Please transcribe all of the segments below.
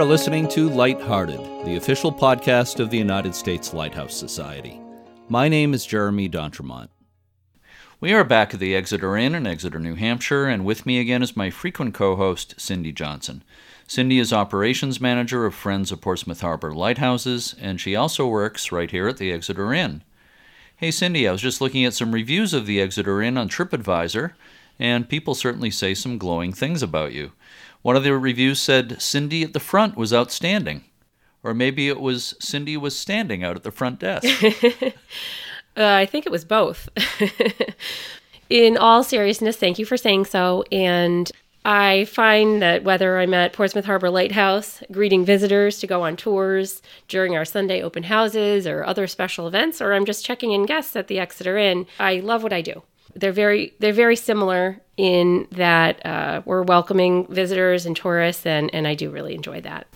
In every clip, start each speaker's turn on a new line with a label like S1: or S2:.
S1: Are listening to Lighthearted, the official podcast of the United States Lighthouse Society. My name is Jeremy D'Entremont. We are back at the Exeter Inn in Exeter, New Hampshire, and with me again is my frequent co host, Cindy Johnson. Cindy is operations manager of Friends of Portsmouth Harbor Lighthouses, and she also works right here at the Exeter Inn. Hey, Cindy, I was just looking at some reviews of the Exeter Inn on TripAdvisor, and people certainly say some glowing things about you. One of the reviews said Cindy at the front was outstanding. Or maybe it was Cindy was standing out at the front desk.
S2: uh, I think it was both. In all seriousness, thank you for saying so. And I find that whether I'm at Portsmouth Harbor Lighthouse greeting visitors to go on tours during our Sunday open houses or other special events, or I'm just checking in guests at the Exeter Inn, I love what I do. They're very they're very similar in that uh, we're welcoming visitors and tourists, and, and I do really enjoy that.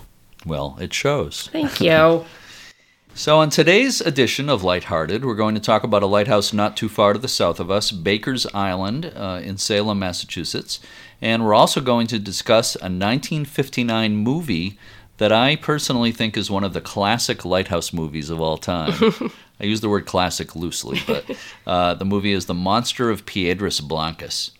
S1: Well, it shows.
S2: Thank you.
S1: so, on today's edition of Lighthearted, we're going to talk about a lighthouse not too far to the south of us, Baker's Island uh, in Salem, Massachusetts. And we're also going to discuss a 1959 movie that I personally think is one of the classic lighthouse movies of all time. I use the word classic loosely, but uh, the movie is The Monster of Piedras Blancas.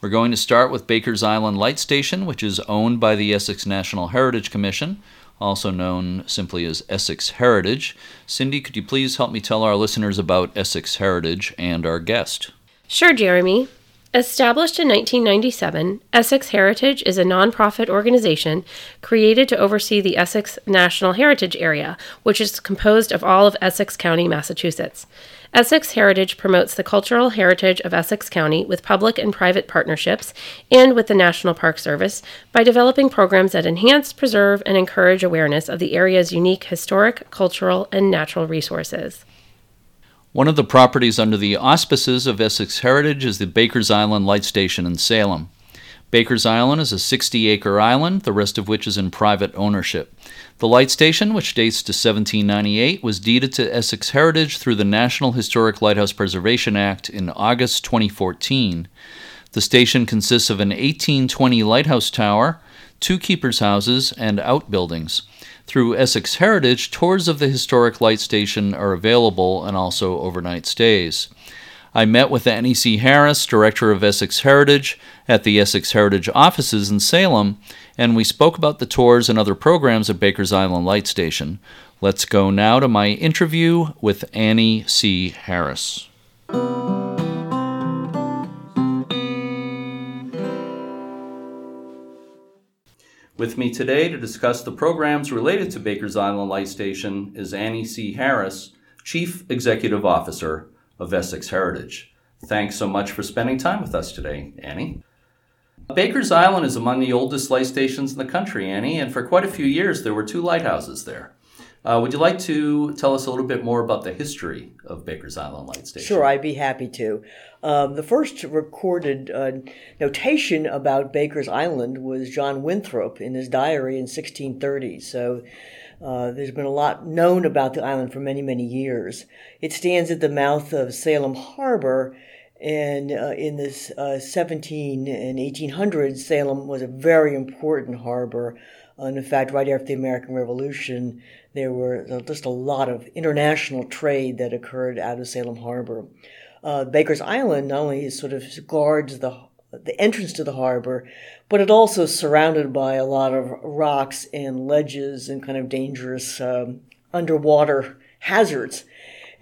S1: We're going to start with Baker's Island Light Station, which is owned by the Essex National Heritage Commission, also known simply as Essex Heritage. Cindy, could you please help me tell our listeners about Essex Heritage and our guest?
S2: Sure, Jeremy. Established in 1997, Essex Heritage is a nonprofit organization created to oversee the Essex National Heritage Area, which is composed of all of Essex County, Massachusetts. Essex Heritage promotes the cultural heritage of Essex County with public and private partnerships and with the National Park Service by developing programs that enhance, preserve, and encourage awareness of the area's unique historic, cultural, and natural resources.
S1: One of the properties under the auspices of Essex Heritage is the Baker's Island Light Station in Salem. Baker's Island is a 60 acre island, the rest of which is in private ownership. The light station, which dates to 1798, was deeded to Essex Heritage through the National Historic Lighthouse Preservation Act in August 2014. The station consists of an 1820 lighthouse tower, two keepers' houses, and outbuildings. Through Essex Heritage, tours of the historic light station are available and also overnight stays. I met with Annie C. Harris, Director of Essex Heritage, at the Essex Heritage offices in Salem, and we spoke about the tours and other programs at Baker's Island Light Station. Let's go now to my interview with Annie C. Harris. With me today to discuss the programs related to Baker's Island Light Station is Annie C. Harris, Chief Executive Officer of Essex Heritage. Thanks so much for spending time with us today, Annie. Baker's Island is among the oldest light stations in the country, Annie, and for quite a few years there were two lighthouses there. Uh, would you like to tell us a little bit more about the history of Baker's Island Light Station?
S3: Sure, I'd be happy to. Um, the first recorded uh, notation about Baker's Island was John Winthrop in his diary in 1630. So uh, there's been a lot known about the island for many, many years. It stands at the mouth of Salem Harbor. And uh, in the uh, 17 and 1800s, Salem was a very important harbor. And in fact, right after the American Revolution, there were just a lot of international trade that occurred out of Salem Harbor. Uh, Baker's Island not only sort of guards the the entrance to the harbor, but it also is surrounded by a lot of rocks and ledges and kind of dangerous um, underwater hazards.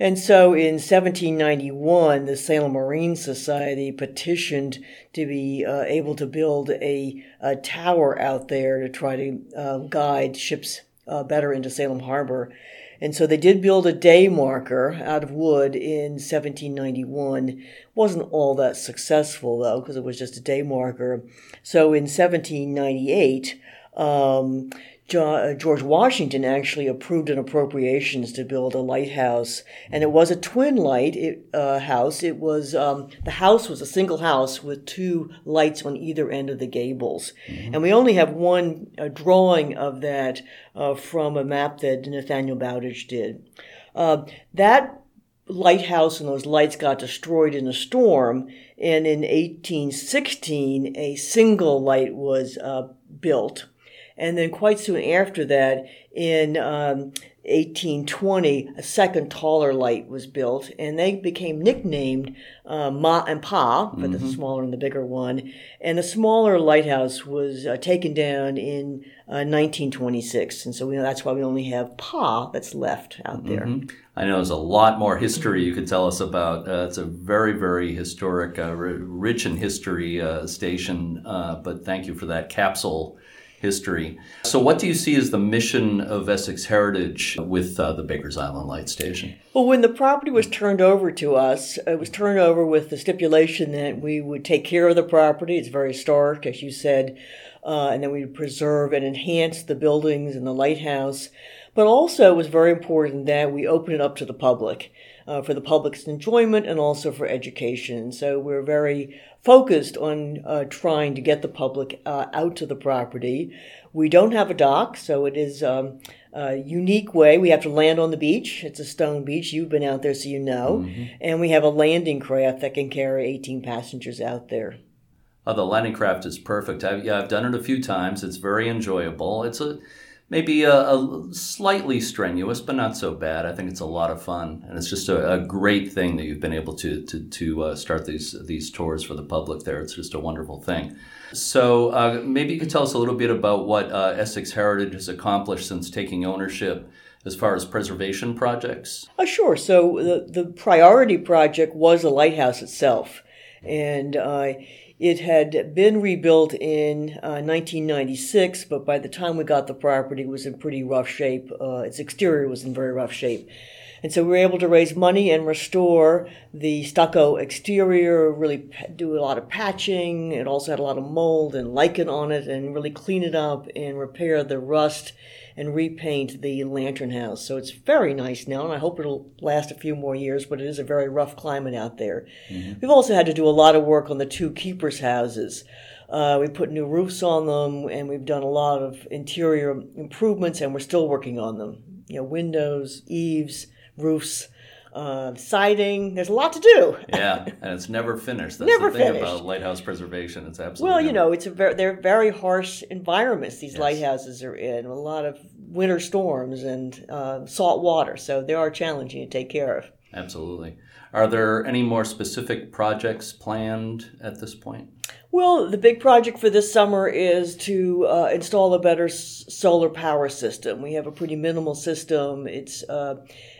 S3: And so in 1791, the Salem Marine Society petitioned to be uh, able to build a, a, tower out there to try to uh, guide ships uh, better into Salem Harbor. And so they did build a day marker out of wood in 1791. Wasn't all that successful though, because it was just a day marker. So in 1798, um, George Washington actually approved an appropriations to build a lighthouse, and it was a twin light it, uh, house. It was um, the house was a single house with two lights on either end of the gables, mm-hmm. and we only have one uh, drawing of that uh, from a map that Nathaniel Bowditch did. Uh, that lighthouse and those lights got destroyed in a storm, and in 1816 a single light was uh, built And then quite soon after that, in um, 1820, a second taller light was built, and they became nicknamed uh, Ma and Pa, but mm-hmm. the smaller and the bigger one. And the smaller lighthouse was uh, taken down in uh, 1926, and so we, that's why we only have Pa that's left out there. Mm-hmm.
S1: I know there's a lot more history you could tell us about. Uh, it's a very, very historic, uh, rich in history uh, station, but thank you for that capsule history. So, what do you see as the mission of Essex Heritage with uh, the Baker's Island Light Station?
S3: Well, when the property was turned over to us, it was turned over with the stipulation that we would take care of the property. It's very historic, as you said, uh, and then we'd preserve and enhance the buildings and the lighthouse. But also, it was very important that we open it up to the public. Uh, for the public's enjoyment and also for education. So we're very focused on uh, trying to get the public uh, out to the property. We don't have a dock, so it is um, a unique way. We have to land on the beach. It's a stone beach. You've been out there, so you know. Mm-hmm. And we have a landing craft that can carry 18 passengers out there.
S1: Oh, the landing craft is perfect. I've, yeah, I've done it a few times. It's very enjoyable. It's a maybe a, a, slightly strenuous, but not so bad. I think it's a lot of fun, and it's just a, a great thing that you've been able to to, to uh, start these these tours for the public. There, it's just a wonderful thing. So uh, maybe you could tell us a little bit about what uh, Essex Heritage has accomplished since taking ownership. As far as preservation projects?
S3: Uh, sure. So, the, the priority project was the lighthouse itself. And it had been rebuilt in uh, 1996, but by the time we got the property, it was in pretty rough shape. Uh, its exterior was in very rough shape. And so we were able to raise money and restore the stucco exterior, really do a lot of patching. It also had a lot of mold and lichen on it, and really clean it up and repair the rust and repaint the lantern house. So it's very nice now, and I hope it'll last a few more years, but it is a very rough climate out there. Mm-hmm. We've also had to do a lot of work on the two keepers' houses. Uh, we put new roofs on them, and we've done a lot of interior improvements, and we're still working on them. You know, windows, eaves, roofs uh, siding. There's a lot to do.
S1: yeah, and it's never finished.
S3: That's never
S1: the thing
S3: finished.
S1: about lighthouse preservation. It's absolutely
S3: well,
S1: you
S3: never. know, it's a very they're very harsh environments. These yes. lighthouses are in a lot of winter storms and uh, salt water, so they are challenging to take care of.
S1: Absolutely. Are there any more specific projects planned at this point?
S3: Well, the big project for this summer is to uh, install a better s- solar power system. We have a pretty minimal system. It's uh,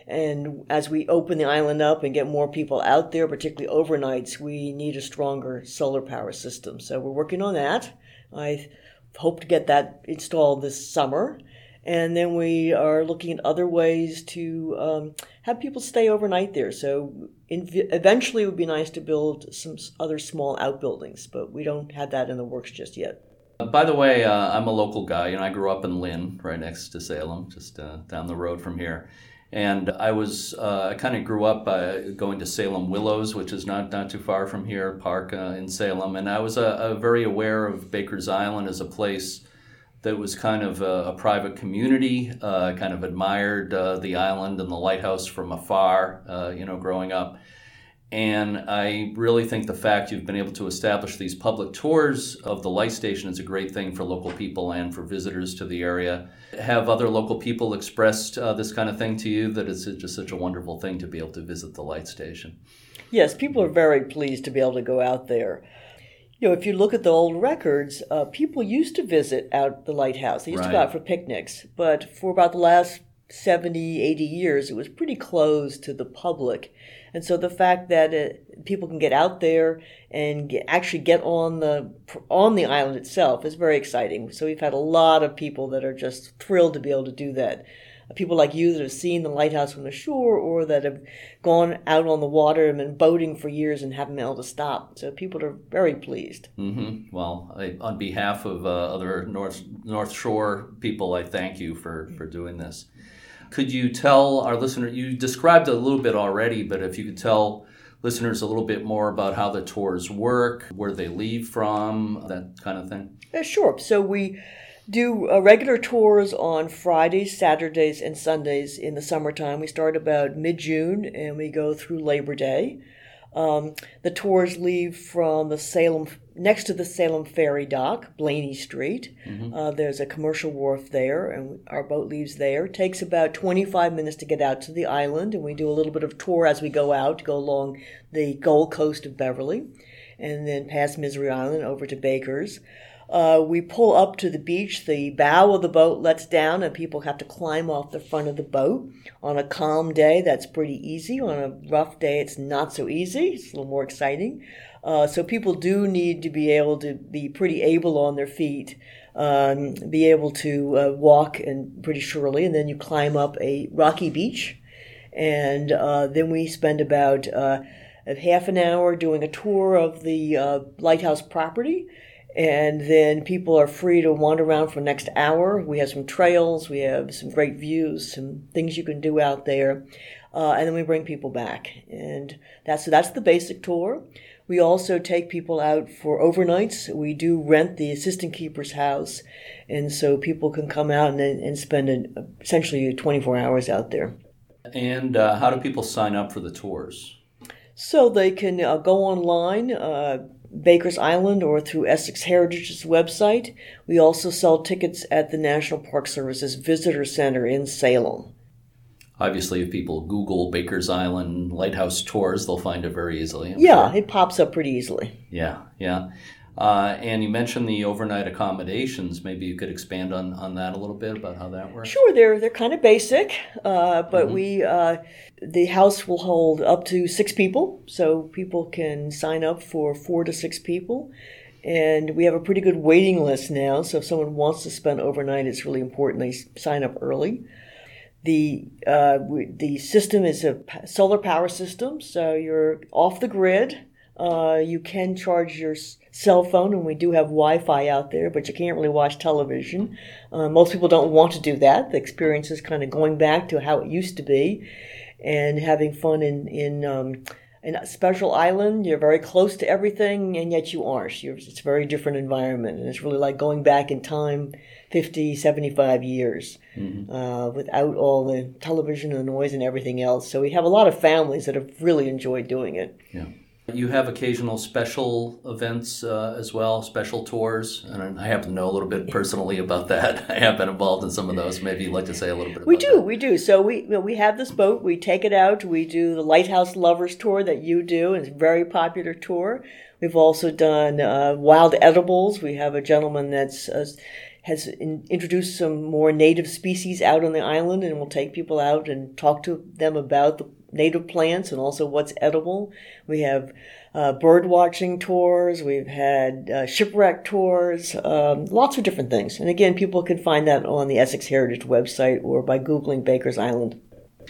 S3: and as we open the island up and get more people out there, particularly overnights, we need a stronger solar power system. So we're working on that. I hope to get that installed this summer. And then we are looking at other ways to um, have people stay overnight there. So in, eventually it would be nice to build some other small outbuildings, but we don't have that in the works just yet.
S1: By the way, uh, I'm a local guy. You know, I grew up in Lynn, right next to Salem, just uh, down the road from here. And I was, uh, I kind of grew up uh, going to Salem Willows, which is not, not too far from here, park uh, in Salem. And I was uh, very aware of Baker's Island as a place that was kind of a, a private community. Uh, kind of admired uh, the island and the lighthouse from afar, you know, growing up. And I really think the fact you've been able to establish these public tours of the light station is a great thing for local people and for visitors to the area. Have other local people expressed uh, this kind of thing to you that it's just such a wonderful thing to be able to visit the light station?
S3: Yes, people are very pleased to be able to go out there. You know, if you look at the old records, uh, people used to visit out the lighthouse. They used right. to go out for picnics. But for about the last 70, 80 years, it was pretty closed to the public. And so the fact that it, people can get out there and get, actually get on the on the island itself is very exciting. So we've had a lot of people that are just thrilled to be able to do that. People like you that have seen the lighthouse from the shore or that have gone out on the water and been boating for years and haven't been able to stop. So people are very pleased.
S1: Mm-hmm. Well, I, on behalf of uh, other North North Shore people, I thank you for, for doing this. Could you tell our listener, you described it a little bit already, but if you could tell listeners a little bit more about how the tours work, where they leave from, that kind of thing?
S3: Yeah, sure. So we do uh, regular tours on Fridays, Saturdays, and Sundays in the summertime. We start about mid June and we go through Labor Day. Um, the tours leave from the Salem next to the Salem Ferry Dock, Blaney Street. Mm-hmm. Uh, there's a commercial wharf there, and our boat leaves there. It takes about 25 minutes to get out to the island, and we do a little bit of tour as we go out, go along the Gold Coast of Beverly, and then past Misery Island over to Baker's. Uh, we pull up to the beach. The bow of the boat lets down, and people have to climb off the front of the boat. On a calm day, that's pretty easy. On a rough day, it's not so easy. It's a little more exciting. Uh, so people do need to be able to be pretty able on their feet, um, be able to uh, walk and pretty surely, and then you climb up a rocky beach, and uh, then we spend about uh, half an hour doing a tour of the uh, lighthouse property and then people are free to wander around for the next hour. We have some trails, we have some great views, some things you can do out there, uh, and then we bring people back. And that's so that's the basic tour. We also take people out for overnights. We do rent the assistant keeper's house, and so people can come out and, and spend an, essentially 24 hours out there.
S1: And uh, how do people sign up for the tours?
S3: So they can uh, go online, uh, Baker's Island or through Essex Heritage's website. We also sell tickets at the National Park Service's Visitor Center in Salem.
S1: Obviously, if people Google Baker's Island Lighthouse Tours, they'll find it very easily.
S3: I'm yeah, sure. it pops up pretty easily.
S1: Yeah, yeah. Uh, and you mentioned the overnight accommodations. Maybe you could expand on, on that a little bit about how that works.
S3: Sure, they're they're kind of basic, uh, but mm-hmm. we uh, the house will hold up to six people, so people can sign up for four to six people. And we have a pretty good waiting list now. So if someone wants to spend overnight, it's really important they sign up early. The uh, we, the system is a solar power system, so you're off the grid. Uh, you can charge your cell phone, and we do have Wi Fi out there, but you can't really watch television. Uh, most people don't want to do that. The experience is kind of going back to how it used to be and having fun in, in, um, in a special island. You're very close to everything, and yet you aren't. You're, it's a very different environment, and it's really like going back in time 50, 75 years mm-hmm. uh, without all the television and the noise and everything else. So we have a lot of families that have really enjoyed doing it.
S1: Yeah. You have occasional special events uh, as well, special tours, and I happen to know a little bit personally about that. I have been involved in some of those. Maybe you'd like to say a little bit.
S3: we do,
S1: that.
S3: we do. So we you know, we have this boat. We take it out. We do the Lighthouse Lovers tour that you do, and it's a very popular tour. We've also done uh, wild edibles. We have a gentleman that's uh, has in, introduced some more native species out on the island, and we'll take people out and talk to them about the native plants and also what's edible. We have uh, bird watching tours. We've had uh, shipwreck tours, um, lots of different things. And again, people can find that on the Essex Heritage website or by Googling Baker's Island.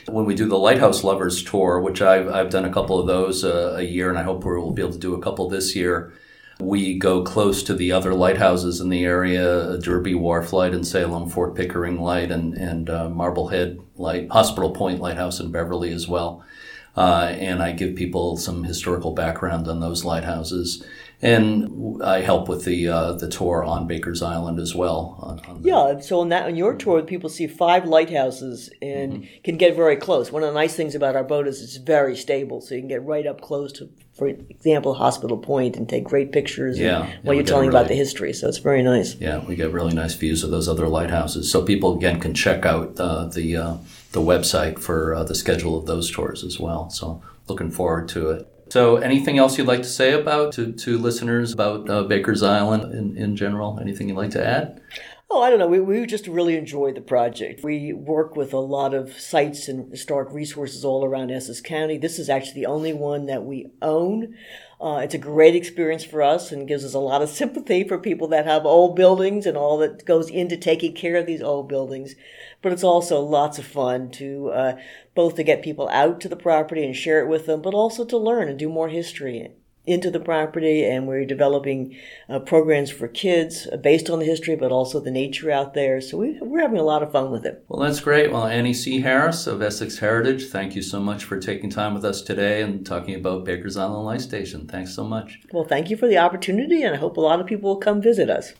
S1: When we do the Lighthouse Lovers Tour, which I've, I've done a couple of those uh, a year, and I hope we'll be able to do a couple this year, we go close to the other lighthouses in the area Derby Wharf Light in Salem, Fort Pickering Light, and, and uh, Marblehead Light, Hospital Point Lighthouse in Beverly as well. Uh, and I give people some historical background on those lighthouses. And I help with the uh, the tour on Baker's Island as well. On,
S3: on yeah, so on that on your tour, people see five lighthouses and mm-hmm. can get very close. One of the nice things about our boat is it's very stable, so you can get right up close to for example, Hospital Point and take great pictures yeah, yeah while you're telling really, about the history. So it's very nice.
S1: Yeah, we get really nice views of those other lighthouses. So people again can check out uh, the uh, the website for uh, the schedule of those tours as well. So looking forward to it. So anything else you'd like to say about to, to listeners about uh, Baker's Island in, in general? Anything you'd like to add?
S3: Oh, I don't know. We, we just really enjoy the project. We work with a lot of sites and historic resources all around Essex County. This is actually the only one that we own. Uh, it's a great experience for us and gives us a lot of sympathy for people that have old buildings and all that goes into taking care of these old buildings. But it's also lots of fun to uh, both to get people out to the property and share it with them, but also to learn and do more history into the property and we're developing uh, programs for kids uh, based on the history but also the nature out there. So we, we're having a lot of fun with it.
S1: Well that's great. Well annie c. Harris of essex heritage thank you so much for taking time with us today and talking about baker's island light station. Thanks so much.
S3: Well thank you for the opportunity and i hope a lot of people will come visit us.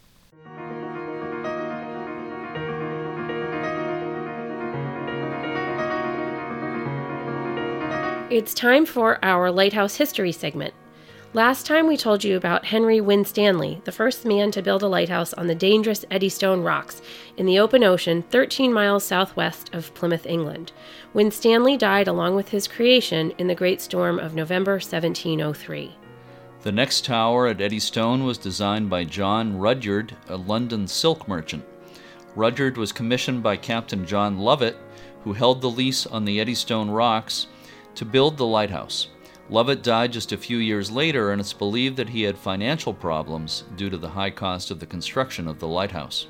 S2: It's time for our Lighthouse History segment. Last time we told you about Henry Winstanley, the first man to build a lighthouse on the dangerous Eddystone Rocks in the open ocean 13 miles southwest of Plymouth, England. Winstanley died along with his creation in the Great Storm of November 1703.
S1: The next tower at Eddystone was designed by John Rudyard, a London silk merchant. Rudyard was commissioned by Captain John Lovett, who held the lease on the Eddystone Rocks, to build the lighthouse. Lovett died just a few years later, and it's believed that he had financial problems due to the high cost of the construction of the lighthouse.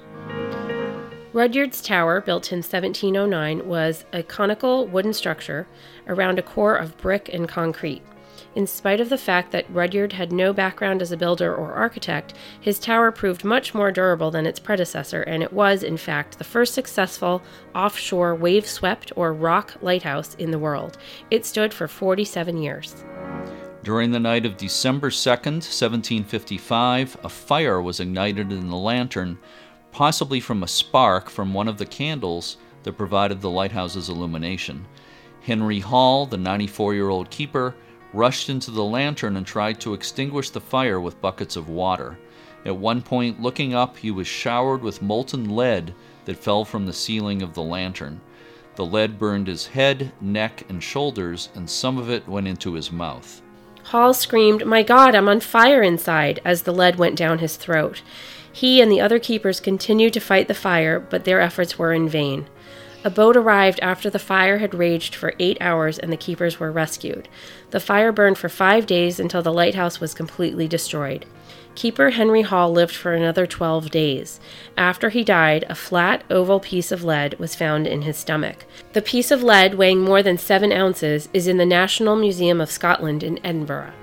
S2: Rudyard's Tower, built in 1709, was a conical wooden structure around a core of brick and concrete. In spite of the fact that Rudyard had no background as a builder or architect, his tower proved much more durable than its predecessor, and it was, in fact, the first successful offshore wave swept or rock lighthouse in the world. It stood for 47 years.
S1: During the night of December 2nd, 1755, a fire was ignited in the lantern, possibly from a spark from one of the candles that provided the lighthouse's illumination. Henry Hall, the 94 year old keeper, rushed into the lantern and tried to extinguish the fire with buckets of water. At one point, looking up, he was showered with molten lead that fell from the ceiling of the lantern. The lead burned his head, neck, and shoulders, and some of it went into his mouth.
S2: Hall screamed, My God, I'm on fire inside, as the lead went down his throat. He and the other keepers continued to fight the fire, but their efforts were in vain. A boat arrived after the fire had raged for eight hours and the keepers were rescued. The fire burned for five days until the lighthouse was completely destroyed. Keeper Henry Hall lived for another 12 days. After he died, a flat, oval piece of lead was found in his stomach. The piece of lead, weighing more than seven ounces, is in the National Museum of Scotland in Edinburgh.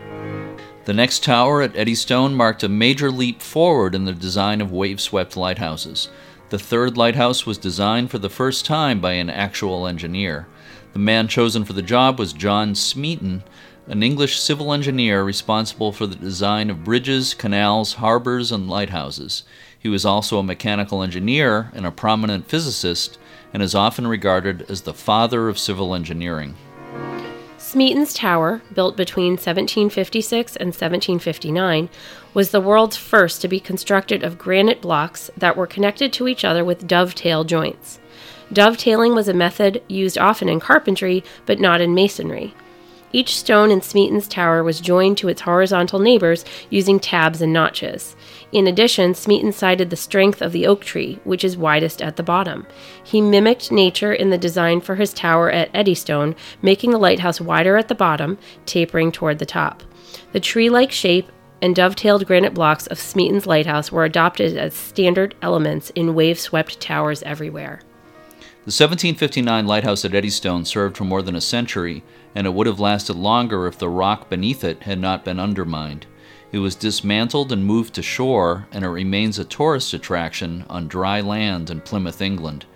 S1: The next tower at Eddystone marked a major leap forward in the design of wave swept lighthouses. The third lighthouse was designed for the first time by an actual engineer. The man chosen for the job was John Smeaton, an English civil engineer responsible for the design of bridges, canals, harbors, and lighthouses. He was also a mechanical engineer and a prominent physicist, and is often regarded as the father of civil engineering.
S2: Smeaton's Tower, built between 1756 and 1759, was the world's first to be constructed of granite blocks that were connected to each other with dovetail joints. Dovetailing was a method used often in carpentry, but not in masonry. Each stone in Smeaton's tower was joined to its horizontal neighbors using tabs and notches. In addition, Smeaton cited the strength of the oak tree, which is widest at the bottom. He mimicked nature in the design for his tower at Eddystone, making the lighthouse wider at the bottom, tapering toward the top. The tree like shape and dovetailed granite blocks of Smeaton's lighthouse were adopted as standard elements in wave swept towers everywhere.
S1: The 1759 lighthouse at Eddystone served for more than a century, and it would have lasted longer if the rock beneath it had not been undermined. It was dismantled and moved to shore, and it remains a tourist attraction on dry land in Plymouth, England.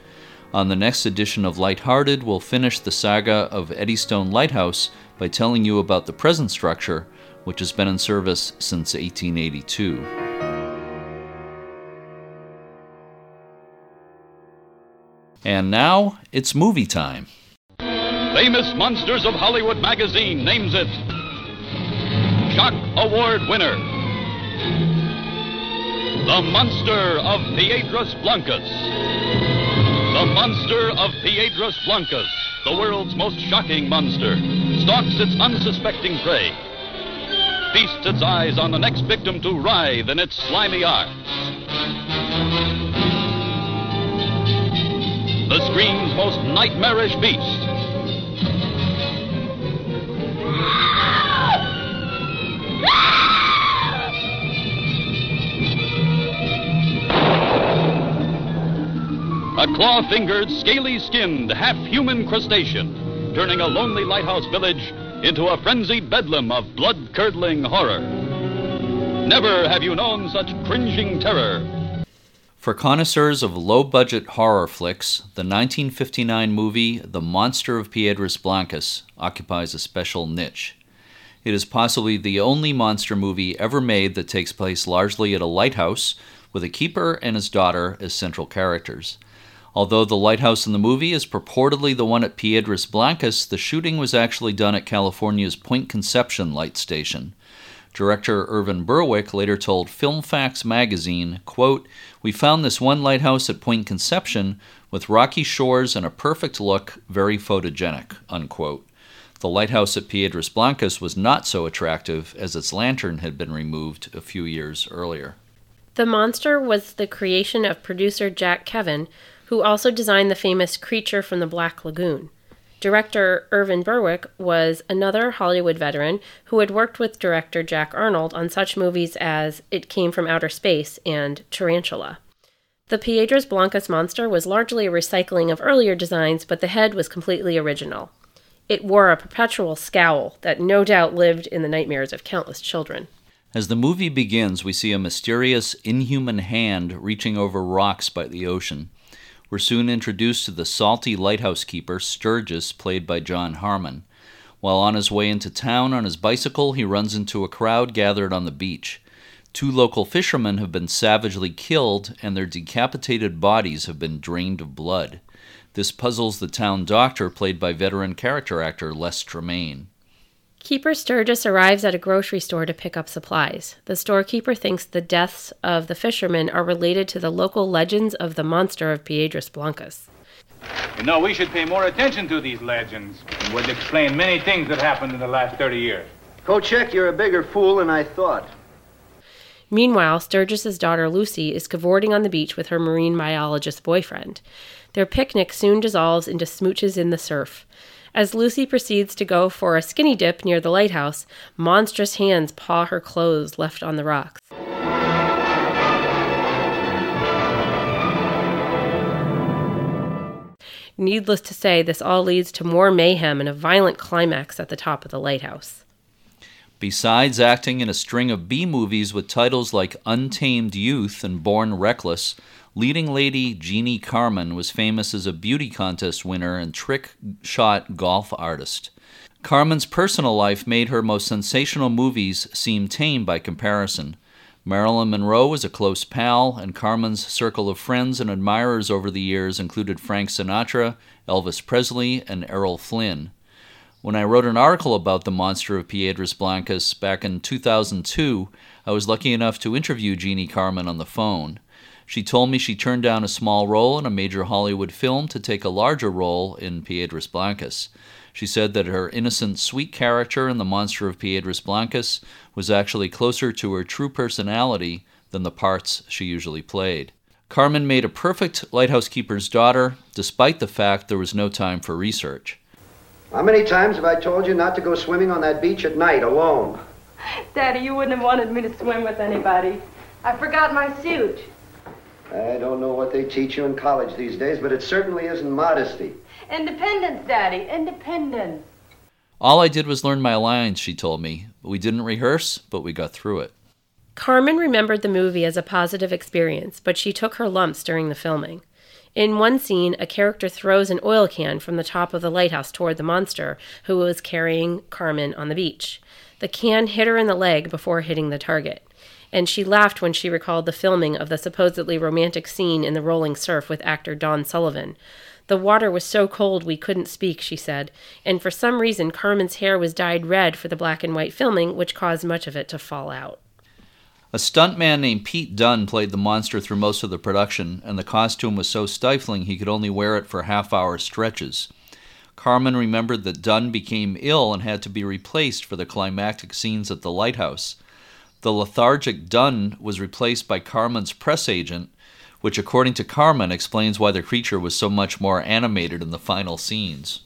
S1: On the next edition of Lighthearted, we'll finish the saga of Eddystone Lighthouse by telling you about the present structure, which has been in service since 1882. And now it's movie time.
S4: Famous Monsters of Hollywood magazine names it Shock Award winner. The Monster of Piedras Blancas. The Monster of Piedras Blancas, the world's most shocking monster, stalks its unsuspecting prey, feasts its eyes on the next victim to writhe in its slimy arms. the screen's most nightmarish beast. A claw fingered, scaly skinned, half human crustacean, turning a lonely lighthouse village into a frenzied bedlam of blood curdling horror. Never have you known such cringing terror
S1: for connoisseurs of low budget horror flicks, the 1959 movie The Monster of Piedras Blancas occupies a special niche. It is possibly the only monster movie ever made that takes place largely at a lighthouse, with a keeper and his daughter as central characters. Although the lighthouse in the movie is purportedly the one at Piedras Blancas, the shooting was actually done at California's Point Conception light station. Director Irvin Berwick later told Filmfax magazine, quote, We found this one lighthouse at Point Conception with rocky shores and a perfect look, very photogenic, unquote. The lighthouse at Piedras Blancas was not so attractive as its lantern had been removed a few years earlier.
S2: The monster was the creation of producer Jack Kevan, who also designed the famous Creature from the Black Lagoon. Director Irvin Berwick was another Hollywood veteran who had worked with director Jack Arnold on such movies as It Came from Outer Space and Tarantula. The Piedras Blancas monster was largely a recycling of earlier designs, but the head was completely original. It wore a perpetual scowl that no doubt lived in the nightmares of countless children.
S1: As the movie begins, we see a mysterious, inhuman hand reaching over rocks by the ocean. We're soon introduced to the salty lighthouse keeper, Sturgis, played by John Harmon. While on his way into town on his bicycle, he runs into a crowd gathered on the beach. Two local fishermen have been savagely killed, and their decapitated bodies have been drained of blood. This puzzles the town doctor, played by veteran character actor Les Tremayne.
S2: Keeper Sturgis arrives at a grocery store to pick up supplies. The storekeeper thinks the deaths of the fishermen are related to the local legends of the monster of Piedras Blancas.
S5: You know, we should pay more attention to these legends. It would explain many things that happened in the last 30 years.
S6: Kochek, you're a bigger fool than I thought.
S2: Meanwhile, Sturgis's daughter Lucy is cavorting on the beach with her marine biologist boyfriend. Their picnic soon dissolves into smooches in the surf. As Lucy proceeds to go for a skinny dip near the lighthouse, monstrous hands paw her clothes left on the rocks. Needless to say, this all leads to more mayhem and a violent climax at the top of the lighthouse.
S1: Besides acting in a string of B movies with titles like Untamed Youth and Born Reckless, leading lady Jeannie Carmen was famous as a beauty contest winner and trick shot golf artist. Carmen's personal life made her most sensational movies seem tame by comparison. Marilyn Monroe was a close pal, and Carmen's circle of friends and admirers over the years included Frank Sinatra, Elvis Presley, and Errol Flynn. When I wrote an article about the monster of Piedras Blancas back in 2002, I was lucky enough to interview Jeannie Carmen on the phone. She told me she turned down a small role in a major Hollywood film to take a larger role in Piedras Blancas. She said that her innocent, sweet character in The Monster of Piedras Blancas was actually closer to her true personality than the parts she usually played. Carmen made a perfect lighthouse keeper's daughter, despite the fact there was no time for research.
S6: How many times have I told you not to go swimming on that beach at night alone?
S7: Daddy, you wouldn't have wanted me to swim with anybody. I forgot my suit.
S6: I don't know what they teach you in college these days, but it certainly isn't modesty.
S7: Independence, Daddy, independence.
S1: All I did was learn my lines, she told me. We didn't rehearse, but we got through it.
S2: Carmen remembered the movie as a positive experience, but she took her lumps during the filming. In one scene, a character throws an oil can from the top of the lighthouse toward the monster, who was carrying Carmen on the beach. The can hit her in the leg before hitting the target, and she laughed when she recalled the filming of the supposedly romantic scene in the rolling surf with actor Don Sullivan. The water was so cold we couldn't speak, she said, and for some reason Carmen's hair was dyed red for the black and white filming, which caused much of it to fall out.
S1: A stuntman named Pete Dunn played the monster through most of the production, and the costume was so stifling he could only wear it for half hour stretches. Carmen remembered that Dunn became ill and had to be replaced for the climactic scenes at the lighthouse. The lethargic Dunn was replaced by Carmen's press agent, which, according to Carmen, explains why the creature was so much more animated in the final scenes.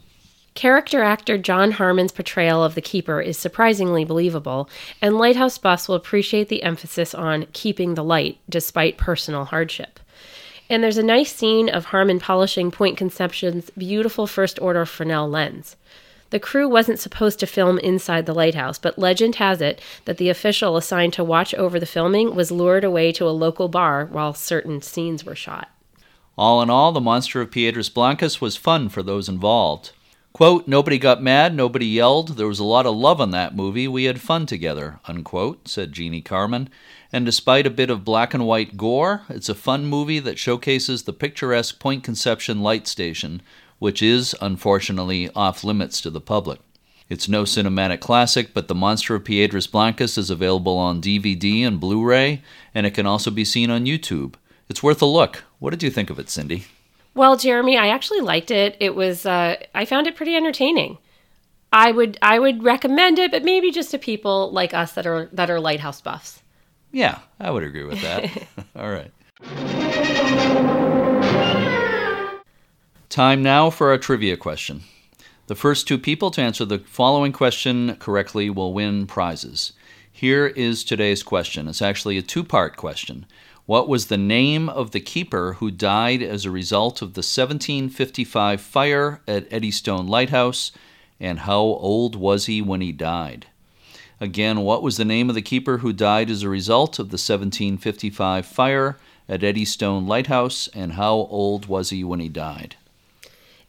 S2: Character actor John Harmon's portrayal of the keeper is surprisingly believable, and Lighthouse buffs will appreciate the emphasis on keeping the light despite personal hardship. And there's a nice scene of Harmon polishing Point Conception's beautiful first order Fresnel lens. The crew wasn't supposed to film inside the lighthouse, but legend has it that the official assigned to watch over the filming was lured away to a local bar while certain scenes were shot.
S1: All in all, The Monster of Piedras Blancas was fun for those involved. Quote, nobody got mad, nobody yelled, there was a lot of love on that movie, we had fun together, unquote, said Jeannie Carmen. And despite a bit of black and white gore, it's a fun movie that showcases the picturesque Point Conception light station, which is, unfortunately, off limits to the public. It's no cinematic classic, but The Monster of Piedras Blancas is available on DVD and Blu ray, and it can also be seen on YouTube. It's worth a look. What did you think of it, Cindy?
S2: Well, Jeremy, I actually liked it. It was uh, I found it pretty entertaining. I would I would recommend it, but maybe just to people like us that are that are lighthouse buffs.
S1: Yeah, I would agree with that. All right. Time now for our trivia question. The first two people to answer the following question correctly will win prizes. Here is today's question. It's actually a two part question. What was the name of the keeper who died as a result of the 1755 fire at Eddystone Lighthouse, and how old was he when he died? Again, what was the name of the keeper who died as a result of the 1755 fire at Eddystone Lighthouse, and how old was he when he died?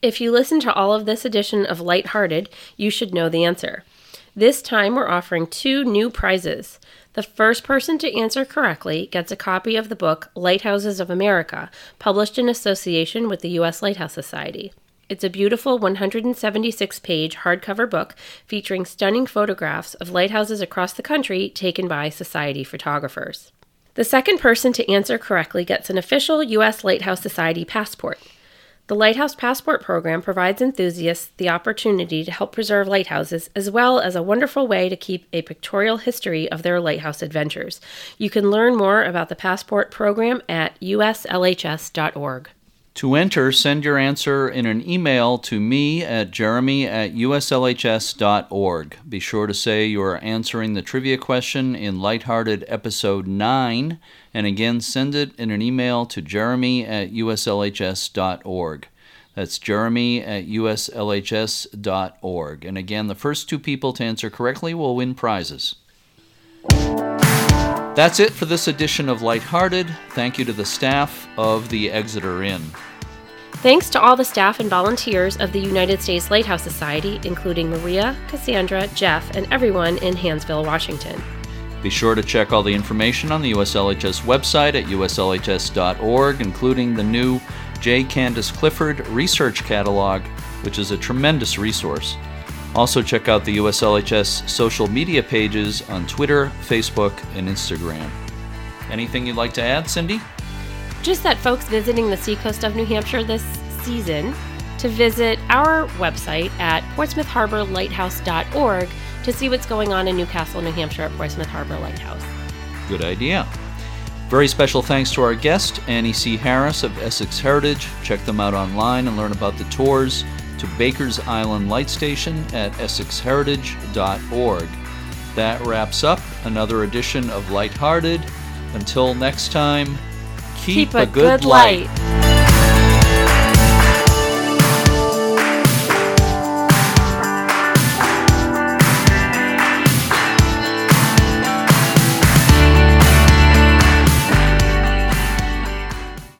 S2: If you listen to all of this edition of Lighthearted, you should know the answer. This time we're offering two new prizes. The first person to answer correctly gets a copy of the book Lighthouses of America, published in association with the U.S. Lighthouse Society. It's a beautiful 176 page hardcover book featuring stunning photographs of lighthouses across the country taken by Society photographers. The second person to answer correctly gets an official U.S. Lighthouse Society passport. The Lighthouse Passport Program provides enthusiasts the opportunity to help preserve lighthouses, as well as a wonderful way to keep a pictorial history of their lighthouse adventures. You can learn more about the Passport Program at uslhs.org.
S1: To enter, send your answer in an email to me at jeremy at uslhs.org. Be sure to say you are answering the trivia question in Lighthearted Episode 9, and again, send it in an email to jeremy at uslhs.org. That's jeremy at uslhs.org. And again, the first two people to answer correctly will win prizes. That's it for this edition of Lighthearted. Thank you to the staff of the Exeter Inn.
S2: Thanks to all the staff and volunteers of the United States Lighthouse Society, including Maria, Cassandra, Jeff, and everyone in Hansville, Washington.
S1: Be sure to check all the information on the USLHS website at uslhs.org, including the new J. Candace Clifford Research Catalog, which is a tremendous resource. Also, check out the USLHS social media pages on Twitter, Facebook, and Instagram. Anything you'd like to add, Cindy?
S2: Just that folks visiting the seacoast of New Hampshire this season to visit our website at portsmouthharborlighthouse.org to see what's going on in New Castle, New Hampshire at Portsmouth Harbor Lighthouse.
S1: Good idea. Very special thanks to our guest, Annie C. Harris of Essex Heritage. Check them out online and learn about the tours to Baker's Island Light Station at essexheritage.org. That wraps up another edition of Lighthearted. Until next time, keep,
S2: Keep a, good light.
S1: light.